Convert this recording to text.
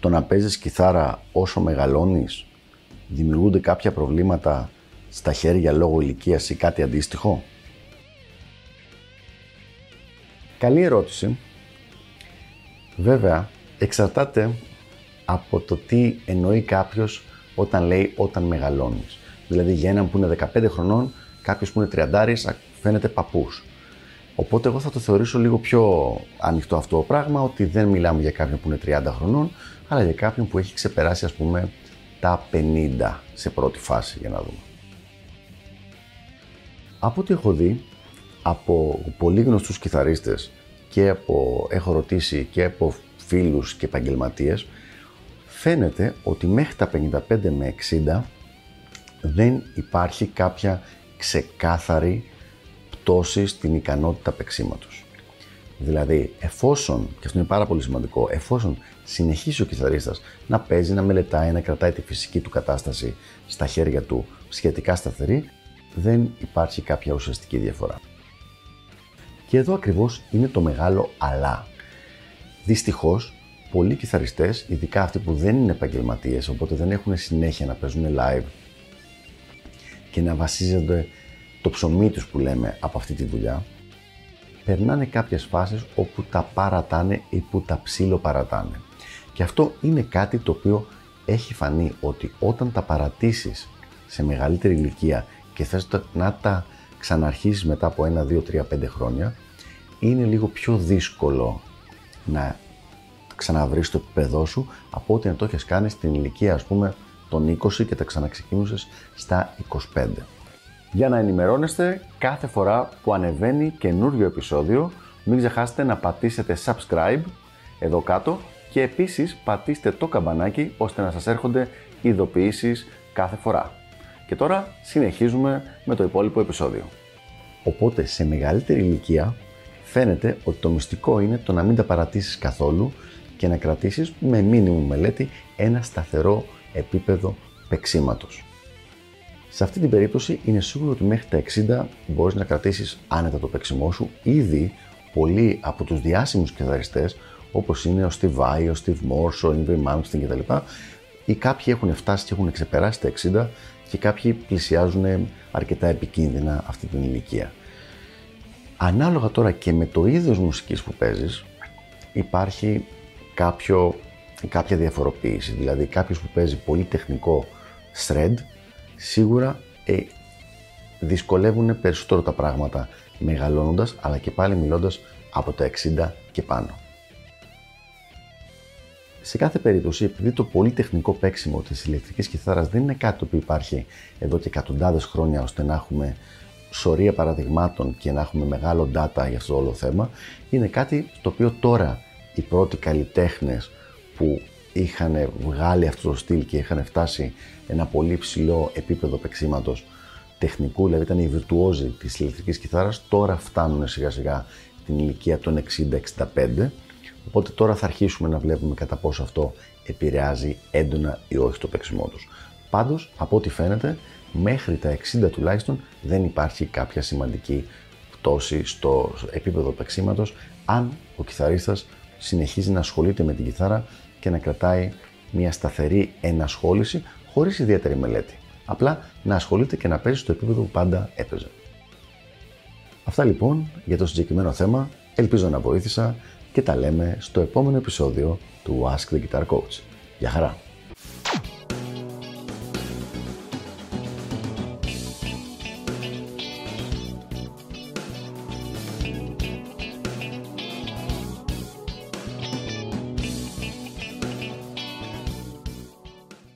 το να παίζεις κιθάρα όσο μεγαλώνεις, δημιουργούνται κάποια προβλήματα στα χέρια λόγω ηλικίας ή κάτι αντίστοιχο; Καλή ερώτηση. Βέβαια, εξαρτάται από το τι εννοεί κάποιος όταν λέει όταν μεγαλώνεις. Δηλαδή για έναν που είναι 15 χρονών, κάποιος που είναι 30 φαίνεται παππούς. Οπότε εγώ θα το θεωρήσω λίγο πιο ανοιχτό αυτό το πράγμα, ότι δεν μιλάμε για κάποιον που είναι 30 χρονών, αλλά για κάποιον που έχει ξεπεράσει ας πούμε τα 50 σε πρώτη φάση για να δούμε. Από ό,τι έχω δει από πολύ γνωστούς κιθαρίστες και από, έχω ρωτήσει και από φίλους και επαγγελματίες, φαίνεται ότι μέχρι τα 55 με 60 δεν υπάρχει κάποια ξεκάθαρη πτώση στην ικανότητα παίξήματος. Δηλαδή, εφόσον, και αυτό είναι πάρα πολύ σημαντικό, εφόσον συνεχίσει ο κιθαρίστας να παίζει, να μελετάει, να κρατάει τη φυσική του κατάσταση στα χέρια του σχετικά σταθερή, δεν υπάρχει κάποια ουσιαστική διαφορά. Και εδώ ακριβώς είναι το μεγάλο αλλά. Δυστυχώς, πολλοί κιθαριστές, ειδικά αυτοί που δεν είναι επαγγελματίες, οπότε δεν έχουν συνέχεια να παίζουν live και να βασίζονται το ψωμί τους που λέμε από αυτή τη δουλειά, περνάνε κάποιες φάσεις όπου τα παρατάνε ή που τα ψήλο παρατάνε. Και αυτό είναι κάτι το οποίο έχει φανεί ότι όταν τα παρατήσεις σε μεγαλύτερη ηλικία και θες να τα ξαναρχίσεις μετά από 1, 2, 3, 5 χρόνια, είναι λίγο πιο δύσκολο να ξαναβρεις το επίπεδό σου από ότι να το έχεις κάνει στην ηλικία ας πούμε των 20 και τα ξαναξεκίνησες στα 25 για να ενημερώνεστε κάθε φορά που ανεβαίνει καινούριο επεισόδιο. Μην ξεχάσετε να πατήσετε subscribe εδώ κάτω και επίσης πατήστε το καμπανάκι ώστε να σας έρχονται ειδοποιήσεις κάθε φορά. Και τώρα συνεχίζουμε με το υπόλοιπο επεισόδιο. Οπότε σε μεγαλύτερη ηλικία φαίνεται ότι το μυστικό είναι το να μην τα παρατήσεις καθόλου και να κρατήσεις με μήνυμου μελέτη ένα σταθερό επίπεδο παίξήματος. Σε αυτή την περίπτωση είναι σίγουρο ότι μέχρι τα 60 μπορείς να κρατήσεις άνετα το παίξιμό σου. Ήδη πολλοί από τους διάσημους κιθαριστές όπως είναι ο Steve Vai, ο Steve Morse, ο Ingrid Malmsteen κτλ. Ή κάποιοι έχουν φτάσει και έχουν ξεπεράσει τα 60 και κάποιοι πλησιάζουν αρκετά επικίνδυνα αυτή την ηλικία. Ανάλογα τώρα και με το είδος μουσικής που παίζεις υπάρχει κάποιο, κάποια διαφοροποίηση. Δηλαδή κάποιος που παίζει πολύ τεχνικό shred σίγουρα ε, δυσκολεύουν περισσότερο τα πράγματα μεγαλώνοντας, αλλά και πάλι μιλώντας από τα 60 και πάνω. Σε κάθε περίπτωση, επειδή το πολύ τεχνικό παίξιμο της ηλεκτρικής κιθάρας δεν είναι κάτι που υπάρχει εδώ και εκατοντάδες χρόνια ώστε να έχουμε σωρία παραδειγμάτων και να έχουμε μεγάλο data για αυτό το όλο θέμα, είναι κάτι το οποίο τώρα οι πρώτοι καλλιτέχνες που είχαν βγάλει αυτό το στυλ και είχαν φτάσει ένα πολύ ψηλό επίπεδο παίξήματος τεχνικού, δηλαδή ήταν οι βιρτουόζοι της ηλεκτρικής κιθάρας, τώρα φτάνουν σιγά σιγά την ηλικία των 60-65. Οπότε τώρα θα αρχίσουμε να βλέπουμε κατά πόσο αυτό επηρεάζει έντονα ή όχι το παίξιμό τους. Πάντως, από ό,τι φαίνεται, μέχρι τα 60 τουλάχιστον δεν υπάρχει κάποια σημαντική πτώση στο επίπεδο παίξήματος αν ο κιθαρίστας συνεχίζει να ασχολείται με την κιθάρα και να κρατάει μια σταθερή ενασχόληση χωρίς ιδιαίτερη μελέτη. Απλά να ασχολείται και να παίζει στο επίπεδο που πάντα έπαιζε. Αυτά λοιπόν για το συγκεκριμένο θέμα. Ελπίζω να βοήθησα και τα λέμε στο επόμενο επεισόδιο του Ask the Guitar Coach. Γεια χαρά!